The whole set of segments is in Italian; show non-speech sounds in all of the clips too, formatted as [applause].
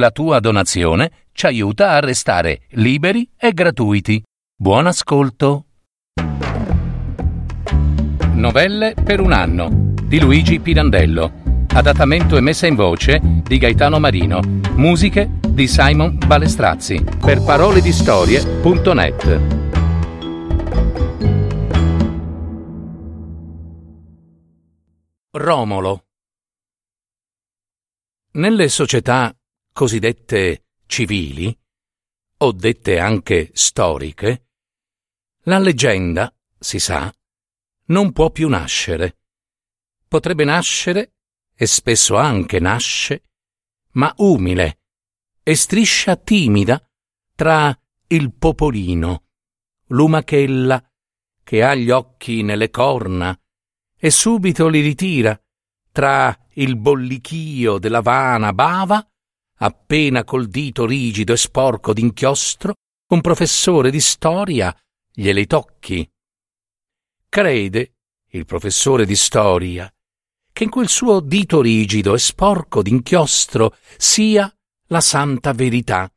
La tua donazione ci aiuta a restare liberi e gratuiti. Buon ascolto. Novelle per un anno di Luigi Pirandello. Adattamento e messa in voce di Gaetano Marino. Musiche di Simon Balestrazzi. Per parole di storie.net. Romolo. Nelle società cosiddette civili, o dette anche storiche, la leggenda, si sa, non può più nascere. Potrebbe nascere, e spesso anche nasce, ma umile e striscia timida tra il popolino, l'umachella che ha gli occhi nelle corna e subito li ritira tra il bollichio della vana bava, appena col dito rigido e sporco d'inchiostro, un professore di storia glieli tocchi. Crede, il professore di storia, che in quel suo dito rigido e sporco d'inchiostro sia la santa verità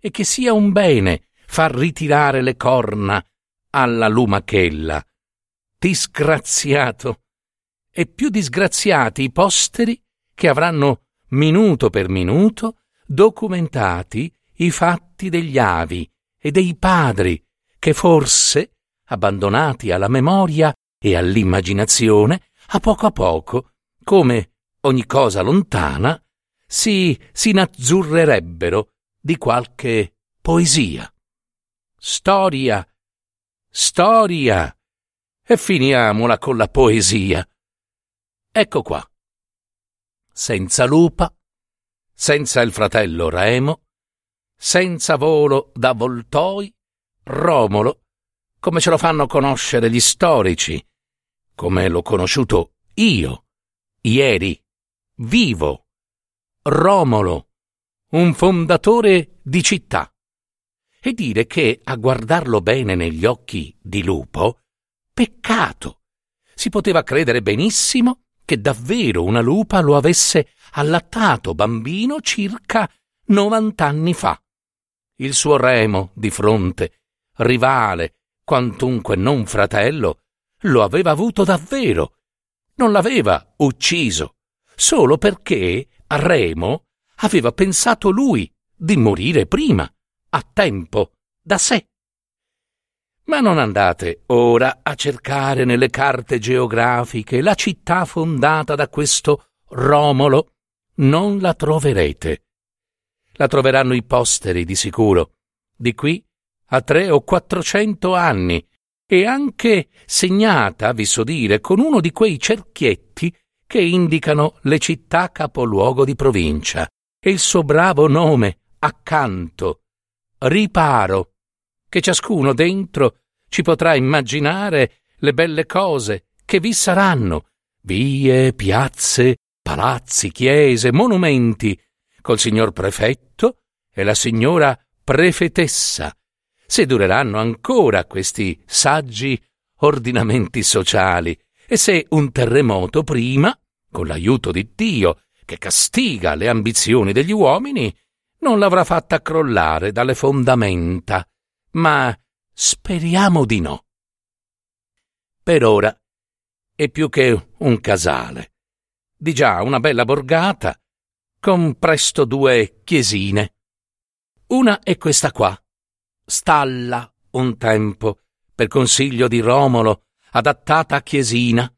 e che sia un bene far ritirare le corna alla lumachella disgraziato, e più disgraziati i posteri che avranno minuto per minuto documentati i fatti degli avi e dei padri che forse, abbandonati alla memoria e all'immaginazione, a poco a poco, come ogni cosa lontana, si s'inazzurrerebbero di qualche poesia. Storia, storia, e finiamola con la poesia. Ecco qua. Senza lupa, senza il fratello Remo, senza volo da voltoi, Romolo, come ce lo fanno conoscere gli storici, come l'ho conosciuto io, ieri, vivo, Romolo, un fondatore di città. E dire che, a guardarlo bene negli occhi di lupo, Peccato! Si poteva credere benissimo che davvero una lupa lo avesse allattato bambino circa novant'anni fa. Il suo remo di fronte, rivale, quantunque non fratello, lo aveva avuto davvero. Non l'aveva ucciso, solo perché Remo aveva pensato lui di morire prima, a tempo, da sé. Ma non andate ora a cercare nelle carte geografiche la città fondata da questo Romolo. Non la troverete. La troveranno i posteri di sicuro, di qui a tre o quattrocento anni, e anche segnata, vi so dire, con uno di quei cerchietti che indicano le città capoluogo di provincia. E il suo bravo nome accanto, riparo che ciascuno dentro ci potrà immaginare le belle cose che vi saranno, vie, piazze, palazzi, chiese, monumenti, col signor prefetto e la signora prefetessa. Se dureranno ancora questi saggi ordinamenti sociali e se un terremoto prima, con l'aiuto di Dio, che castiga le ambizioni degli uomini, non l'avrà fatta crollare dalle fondamenta, ma speriamo di no. Per ora è più che un casale, di già una bella borgata, con presto due chiesine. Una è questa qua, stalla un tempo, per consiglio di Romolo, adattata a chiesina,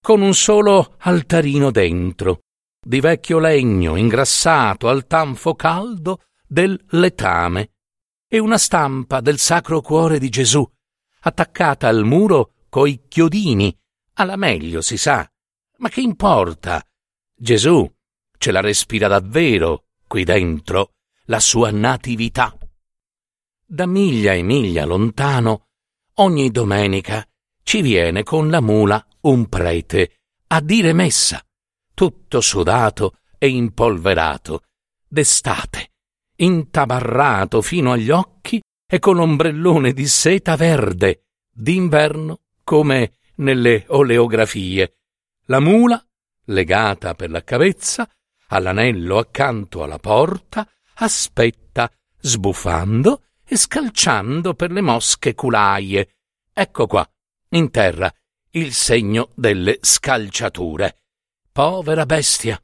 con un solo altarino dentro, di vecchio legno ingrassato al tanfo caldo del letame, e una stampa del Sacro Cuore di Gesù, attaccata al muro coi chiodini, alla meglio si sa. Ma che importa? Gesù ce la respira davvero qui dentro, la sua natività. Da miglia e miglia lontano, ogni domenica ci viene con la mula un prete a dire messa, tutto sudato e impolverato, d'estate intabarrato fino agli occhi e con l'ombrellone di seta verde, d'inverno come nelle oleografie. La mula, legata per la cavezza, all'anello accanto alla porta, aspetta, sbuffando e scalciando per le mosche culaie. Ecco qua, in terra, il segno delle scalciature. Povera bestia!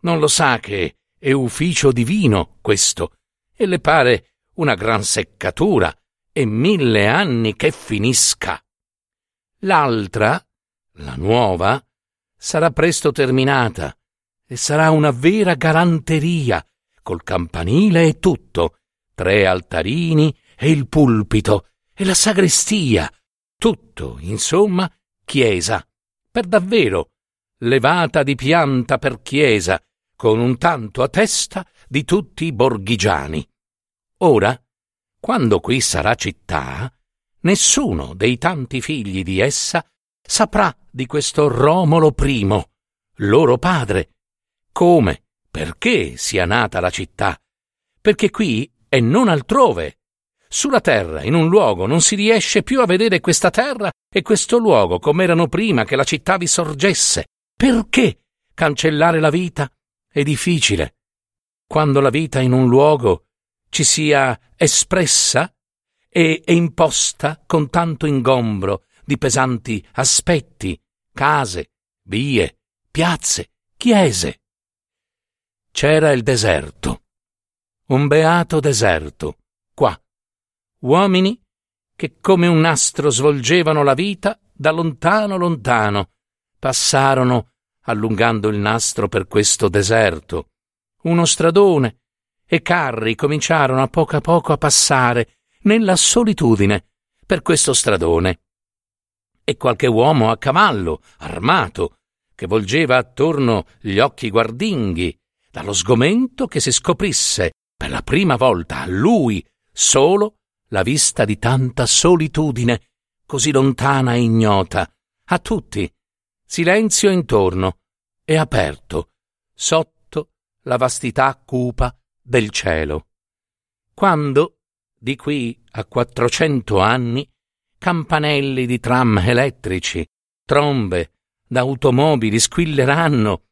Non lo sa che è ufficio divino questo, e le pare una gran seccatura e mille anni che finisca. L'altra, la nuova, sarà presto terminata e sarà una vera galanteria, col campanile e tutto, tre altarini e il pulpito e la sagrestia, tutto, insomma, chiesa, per davvero, levata di pianta per chiesa, con un tanto a testa di tutti i borghigiani. Ora, quando qui sarà città, nessuno dei tanti figli di essa saprà di questo Romolo primo, loro padre, come, perché sia nata la città, perché qui e non altrove. Sulla terra, in un luogo, non si riesce più a vedere questa terra e questo luogo come erano prima che la città vi sorgesse. Perché cancellare la vita è difficile. Quando la vita in un luogo ci sia espressa e, imposta con tanto ingombro di pesanti aspetti, case, vie, piazze, chiese. C'era il deserto, un beato deserto, qua. Uomini che come un nastro svolgevano la vita da lontano lontano, passarono allungando il nastro per questo deserto. Uno stradone e carri cominciarono a poco a poco a passare nella solitudine per questo stradone. E qualche uomo a cavallo, armato, che volgeva attorno gli occhi guardinghi, dallo sgomento che si scoprisse per la prima volta a lui solo la vista di tanta solitudine, così lontana e ignota, a tutti, silenzio intorno e aperto, sotto la vastità cupa del cielo. Quando, di qui a quattrocento anni, campanelli di tram elettrici, trombe d'automobili squilleranno,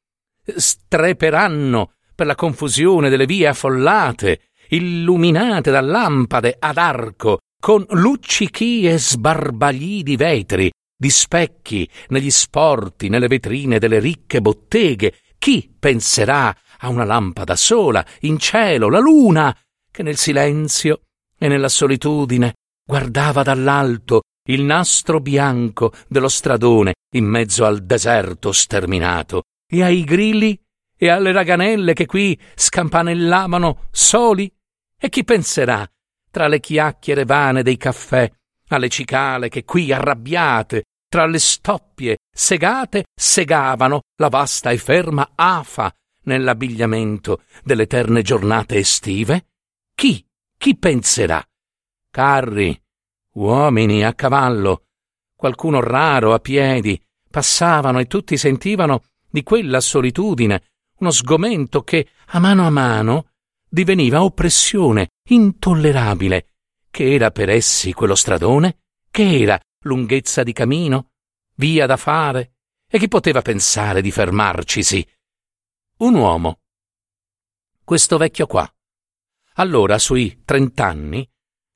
streperanno per la confusione delle vie affollate, illuminate da lampade ad arco, con luccichi e sbarbagli di vetri, di specchi negli sporti, nelle vetrine delle ricche botteghe. Chi penserà a una lampada sola, in cielo, la luna, che nel silenzio e nella solitudine guardava dall'alto il nastro bianco dello stradone in mezzo al deserto sterminato, e ai grilli e alle raganelle che qui scampanellavano soli? E chi penserà, tra le chiacchiere vane dei caffè, alle cicale che qui arrabbiate, tra le stoppie segate, segavano la vasta e ferma afa nell'abbigliamento delle eterne giornate estive? Chi? Chi penserà? Carri, uomini a cavallo, qualcuno raro a piedi, passavano e tutti sentivano di quella solitudine uno sgomento che, a mano a mano, diveniva oppressione intollerabile. Che era per essi quello stradone? Che era lunghezza di camino? Via da fare? E chi poteva pensare di fermarcisi? un uomo. Questo vecchio qua. Allora, sui trent'anni,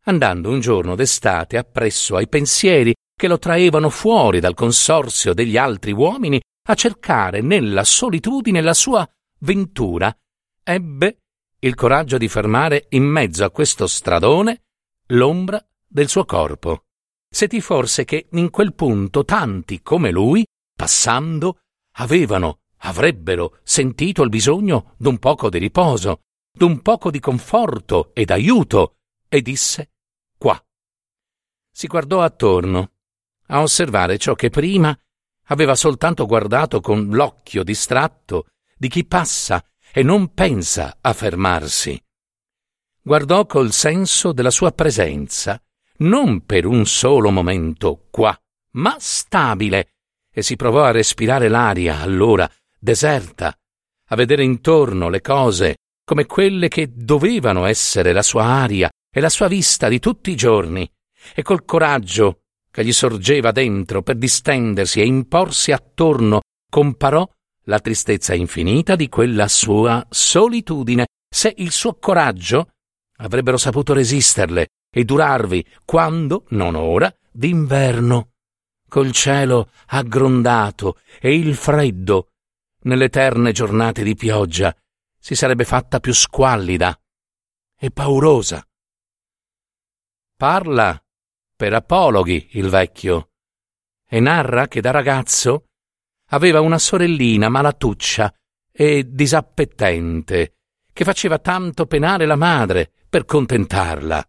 andando un giorno d'estate appresso ai pensieri che lo traevano fuori dal consorzio degli altri uomini a cercare nella solitudine la sua ventura, ebbe il coraggio di fermare in mezzo a questo stradone l'ombra del suo corpo. Sentì forse che in quel punto tanti come lui, passando, avevano avrebbero sentito il bisogno d'un poco di riposo, d'un poco di conforto ed aiuto, e disse qua. Si guardò attorno a osservare ciò che prima aveva soltanto guardato con l'occhio distratto di chi passa e non pensa a fermarsi. Guardò col senso della sua presenza, non per un solo momento qua, ma stabile, e si provò a respirare l'aria allora deserta, a vedere intorno le cose come quelle che dovevano essere la sua aria e la sua vista di tutti i giorni, e col coraggio che gli sorgeva dentro per distendersi e imporsi attorno, comparò la tristezza infinita di quella sua solitudine. Se il suo coraggio avrebbero saputo resisterle e durarvi quando, non ora, d'inverno, col cielo aggrondato e il freddo, nelle eterne giornate di pioggia, si sarebbe fatta più squallida e paurosa. Parla per apologhi il vecchio e narra che da ragazzo aveva una sorellina malatuccia e disappettente che faceva tanto penare la madre per contentarla.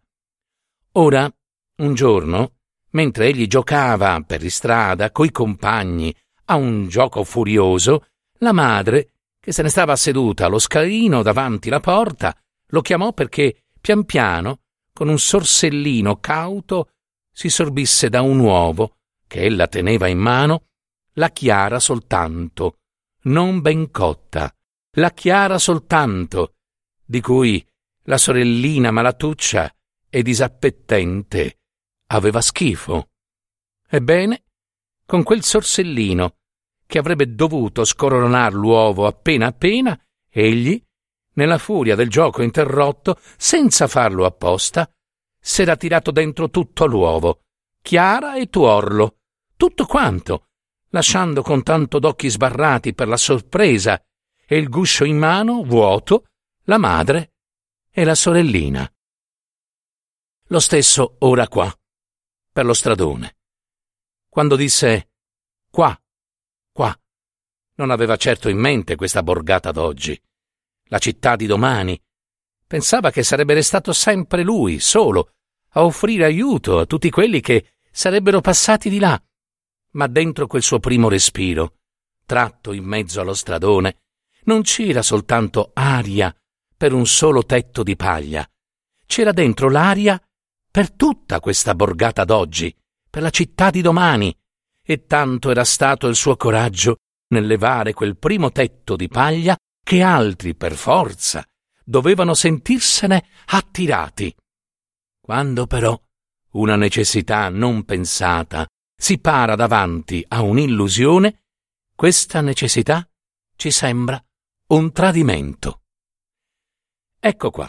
Ora, un giorno, mentre egli giocava per istrada coi compagni a un gioco furioso, la madre, che se ne stava seduta allo scalino davanti la porta, lo chiamò perché pian piano, con un sorsellino cauto, si sorbisse da un uovo che ella teneva in mano, la chiara soltanto, non ben cotta, la chiara soltanto, di cui la sorellina malatuccia e disappettente aveva schifo. Ebbene, con quel sorsellino, che avrebbe dovuto scoronar l'uovo appena appena, egli, nella furia del gioco interrotto, senza farlo apposta, s'era tirato dentro tutto l'uovo, chiara e tuorlo, tutto quanto, lasciando con tanto d'occhi sbarrati per la sorpresa e il guscio in mano, vuoto, la madre e la sorellina. Lo stesso ora qua, per lo stradone. Quando disse qua, qua, non aveva certo in mente questa borgata d'oggi, la città di domani. Pensava che sarebbe restato sempre lui, solo, a offrire aiuto a tutti quelli che sarebbero passati di là. Ma dentro quel suo primo respiro, tratto in mezzo allo stradone, non c'era soltanto aria per un solo tetto di paglia. C'era dentro l'aria per tutta questa borgata d'oggi, per la città di domani, e tanto era stato il suo coraggio nel levare quel primo tetto di paglia che altri, per forza, dovevano sentirsene attirati. Quando però una necessità non pensata si para davanti a un'illusione, questa necessità ci sembra un tradimento. Ecco qua,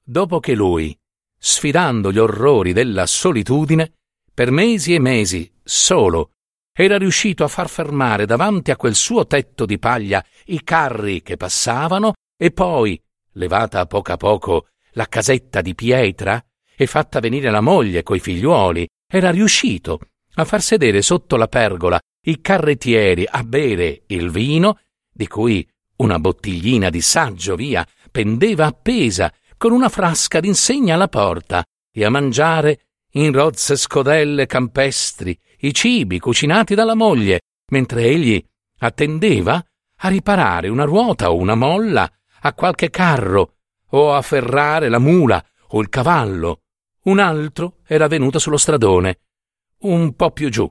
dopo che lui, sfidando gli orrori della solitudine, per mesi e mesi, solo, era riuscito a far fermare davanti a quel suo tetto di paglia i carri che passavano e poi, levata a poco a poco la casetta di pietra e fatta venire la moglie coi figliuoli, era riuscito a far sedere sotto la pergola i carrettieri a bere il vino, di cui una bottiglina di saggio via pendeva appesa con una frasca d'insegna alla porta e a mangiare in rozze scodelle campestri i cibi cucinati dalla moglie, mentre egli attendeva a riparare una ruota o una molla a qualche carro o a ferrare la mula o il cavallo. Un altro era venuto sullo stradone, un po' più giù,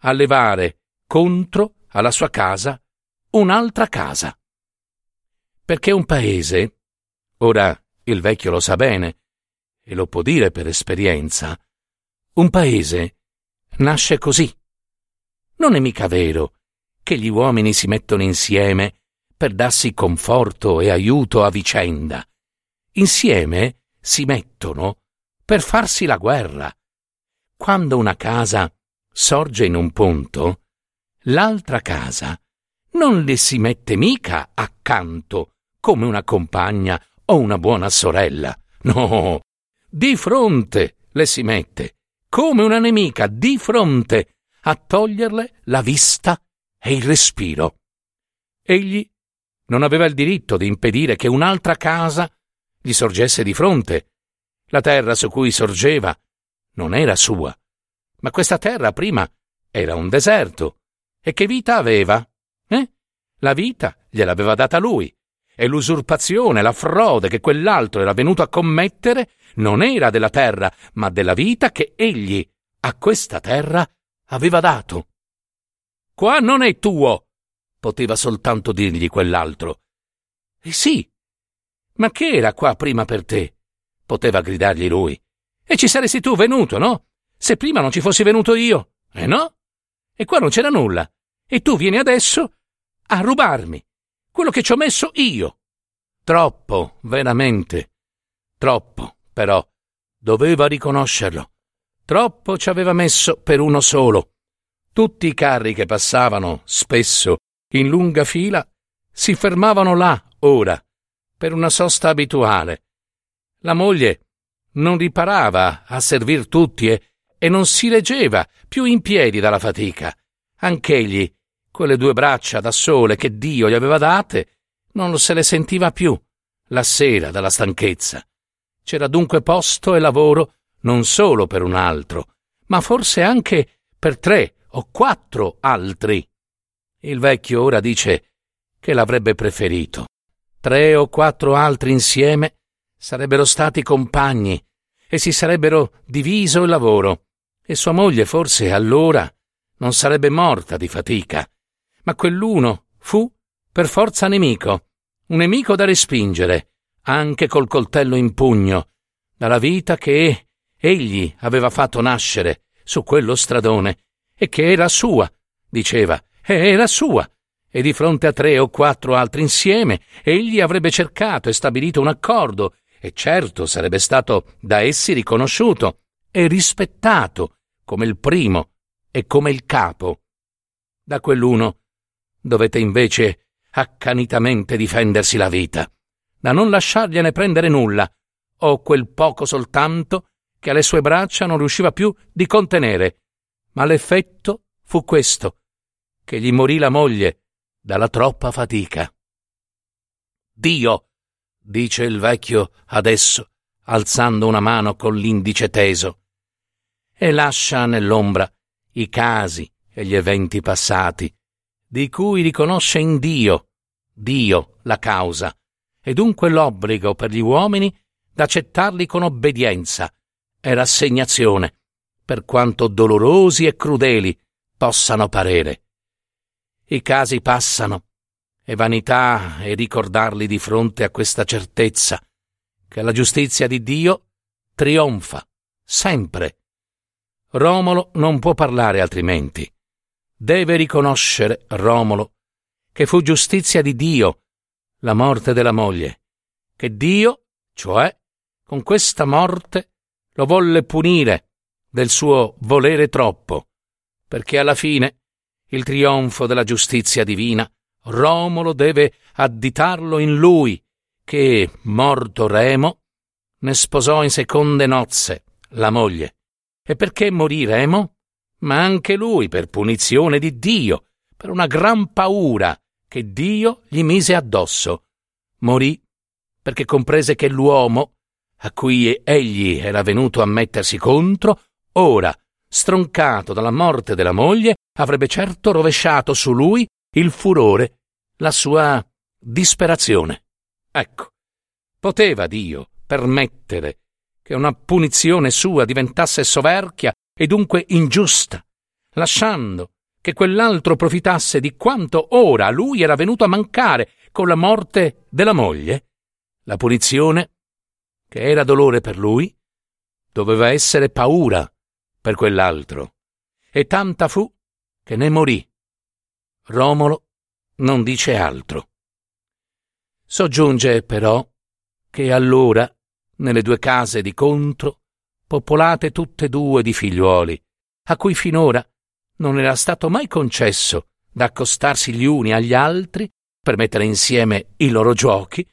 a levare contro alla sua casa un'altra casa. Perché un paese, ora il vecchio lo sa bene, e lo può dire per esperienza, un paese nasce così. Non è mica vero che gli uomini si mettono insieme per darsi conforto e aiuto a vicenda. Insieme si mettono per farsi la guerra. Quando una casa sorge in un punto, l'altra casa non le si mette mica accanto come una compagna o una buona sorella. No, di fronte le si mette, come una nemica, di fronte, a toglierle la vista e il respiro. Egli non aveva il diritto di impedire che un'altra casa gli sorgesse di fronte. La terra su cui sorgeva non era sua, ma questa terra prima era un deserto. E che vita aveva? Eh? La vita gliel'aveva data lui e l'usurpazione, la frode che quell'altro era venuto a commettere non era della terra, ma della vita che egli a questa terra aveva dato. Qua non è tuo, poteva soltanto dirgli quell'altro. E sì, ma che era qua prima per te? poteva gridargli lui. E ci saresti tu venuto, no? Se prima non ci fossi venuto io, eh no? E qua non c'era nulla. E tu vieni adesso a rubarmi quello che ci ho messo io. Troppo, veramente. Troppo, però. Doveva riconoscerlo. Troppo ci aveva messo per uno solo. Tutti i carri che passavano, spesso, in lunga fila, si fermavano là, ora, per una sosta abituale. La moglie non riparava a servir tutti e, e non si leggeva più in piedi dalla fatica. Anch'egli, quelle due braccia da sole che Dio gli aveva date, non se le sentiva più, la sera dalla stanchezza. C'era dunque posto e lavoro non solo per un altro, ma forse anche per tre o quattro altri. Il vecchio ora dice che l'avrebbe preferito. Tre o quattro altri insieme sarebbero stati compagni e si sarebbero diviso il lavoro, e sua moglie forse allora non sarebbe morta di fatica. Ma quell'uno fu per forza nemico, un nemico da respingere, anche col coltello in pugno, dalla vita che egli aveva fatto nascere su quello stradone, e che era sua, diceva, era sua, e di fronte a tre o quattro altri insieme egli avrebbe cercato e stabilito un accordo e certo sarebbe stato da essi riconosciuto e rispettato come il primo e come il capo. Da quell'uno dovete invece accanitamente difendersi la vita, da non lasciargliene prendere nulla, o quel poco soltanto che alle sue braccia non riusciva più di contenere. Ma l'effetto fu questo, che gli morì la moglie dalla troppa fatica. Dio dice il vecchio adesso, alzando una mano con l'indice teso, e lascia nell'ombra i casi e gli eventi passati, di cui riconosce in Dio, Dio la causa, e dunque l'obbligo per gli uomini d'accettarli con obbedienza e rassegnazione, per quanto dolorosi e crudeli possano parere. I casi passano, e vanità è ricordarli di fronte a questa certezza che la giustizia di Dio trionfa sempre. Romolo non può parlare altrimenti. Deve riconoscere Romolo che fu giustizia di Dio la morte della moglie, che Dio, cioè, con questa morte lo volle punire del suo volere troppo, perché alla fine il trionfo della giustizia divina Romolo deve additarlo in lui, che, morto Remo, ne sposò in seconde nozze la moglie. E perché morì Remo? Ma anche lui per punizione di Dio, per una gran paura che Dio gli mise addosso. Morì perché comprese che l'uomo, a cui egli era venuto a mettersi contro, ora, stroncato dalla morte della moglie, avrebbe certo rovesciato su lui il furore, la sua disperazione. Ecco, poteva Dio permettere che una punizione sua diventasse soverchia e dunque ingiusta, lasciando che quell'altro profittasse di quanto ora lui era venuto a mancare con la morte della moglie? La punizione, che era dolore per lui, doveva essere paura per quell'altro, e tanta fu che ne morì. Romolo non dice altro. Soggiunge però che allora, nelle due case di contro, popolate tutte due di figliuoli, a cui finora non era stato mai concesso d'accostarsi gli uni agli altri per mettere insieme i loro giochi,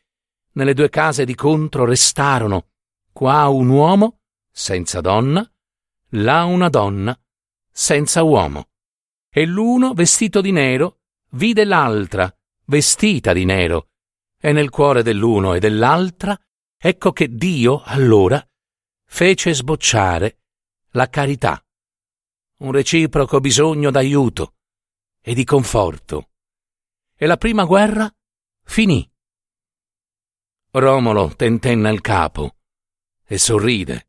nelle due case di contro restarono qua un uomo senza donna, là una donna senza uomo, e l'uno vestito di nero vide l'altra, vestita di nero, e nel cuore dell'uno e dell'altra, ecco che Dio, allora, fece sbocciare la carità, un reciproco bisogno d'aiuto e di conforto. E la prima guerra finì. Romolo tentenna il capo e sorride.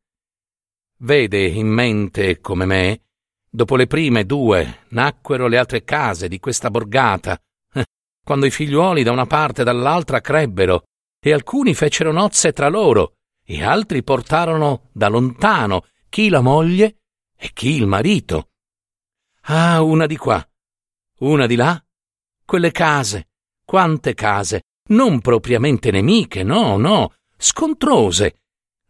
Vede in mente, come me, Dopo le prime due nacquero le altre case di questa borgata, [laughs] quando i figliuoli da una parte e dall'altra crebbero, e alcuni fecero nozze tra loro, e altri portarono da lontano chi la moglie e chi il marito. Ah, una di qua, una di là, quelle case, quante case, non propriamente nemiche, no, no, scontrose.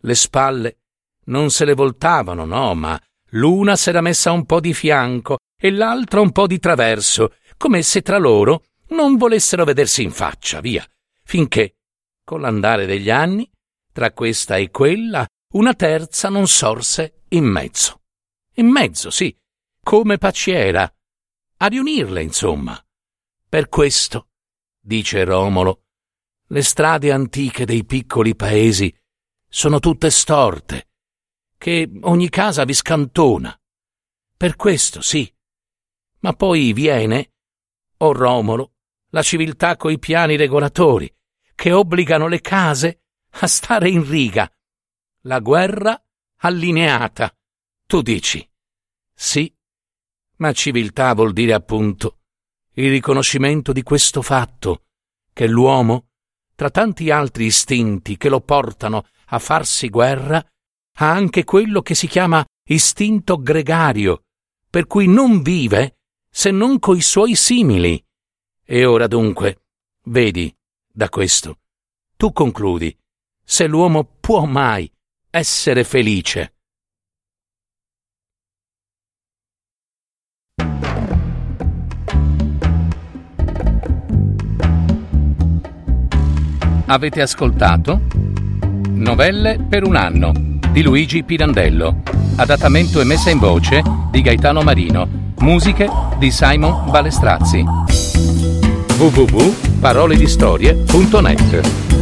Le spalle non se le voltavano, no, ma l'una s'era messa un po' di fianco e l'altra un po' di traverso, come se tra loro non volessero vedersi in faccia, via, finché, con l'andare degli anni, tra questa e quella, una terza non sorse in mezzo. In mezzo, sì, come paciera, a riunirle, insomma. Per questo, dice Romolo, le strade antiche dei piccoli paesi sono tutte storte, che ogni casa vi scantona. Per questo, sì. Ma poi viene, o oh Romolo, la civiltà coi piani regolatori, che obbligano le case a stare in riga. La guerra allineata. Tu dici. Sì, ma civiltà vuol dire appunto il riconoscimento di questo fatto, che l'uomo, tra tanti altri istinti che lo portano a farsi guerra, ha anche quello che si chiama istinto gregario, per cui non vive se non coi suoi simili. E ora dunque, vedi, da questo, tu concludi se l'uomo può mai essere felice. Avete ascoltato Novelle per un anno di Luigi Pirandello, adattamento e messa in voce di Gaetano Marino, musiche di Simon Balestrazzi. www.paroledistorie.net